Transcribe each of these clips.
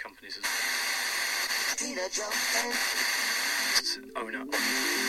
companies as owner.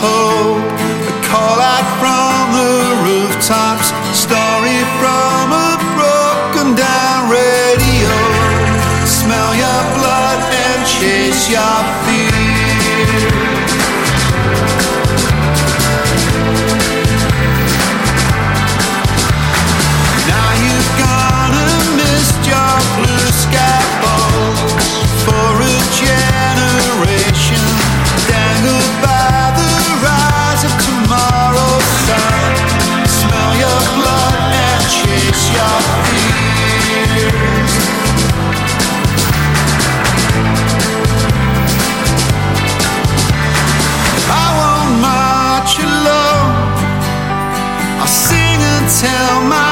Hope. A call out from the rooftops. Story from a broken down radio. Smell your blood and chase your until my.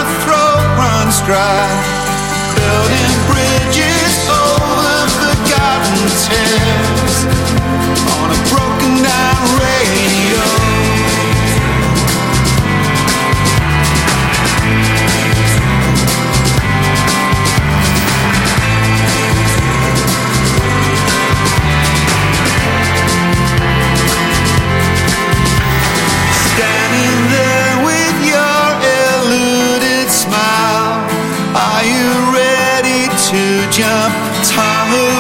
jump tower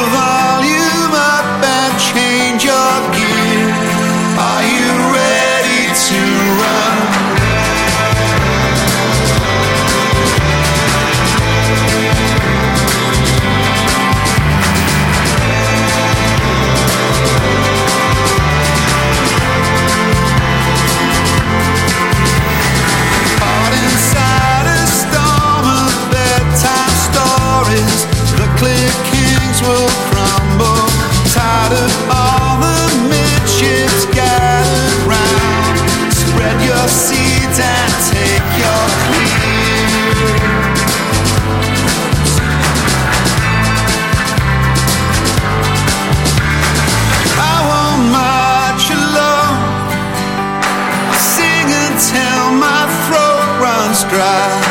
dry.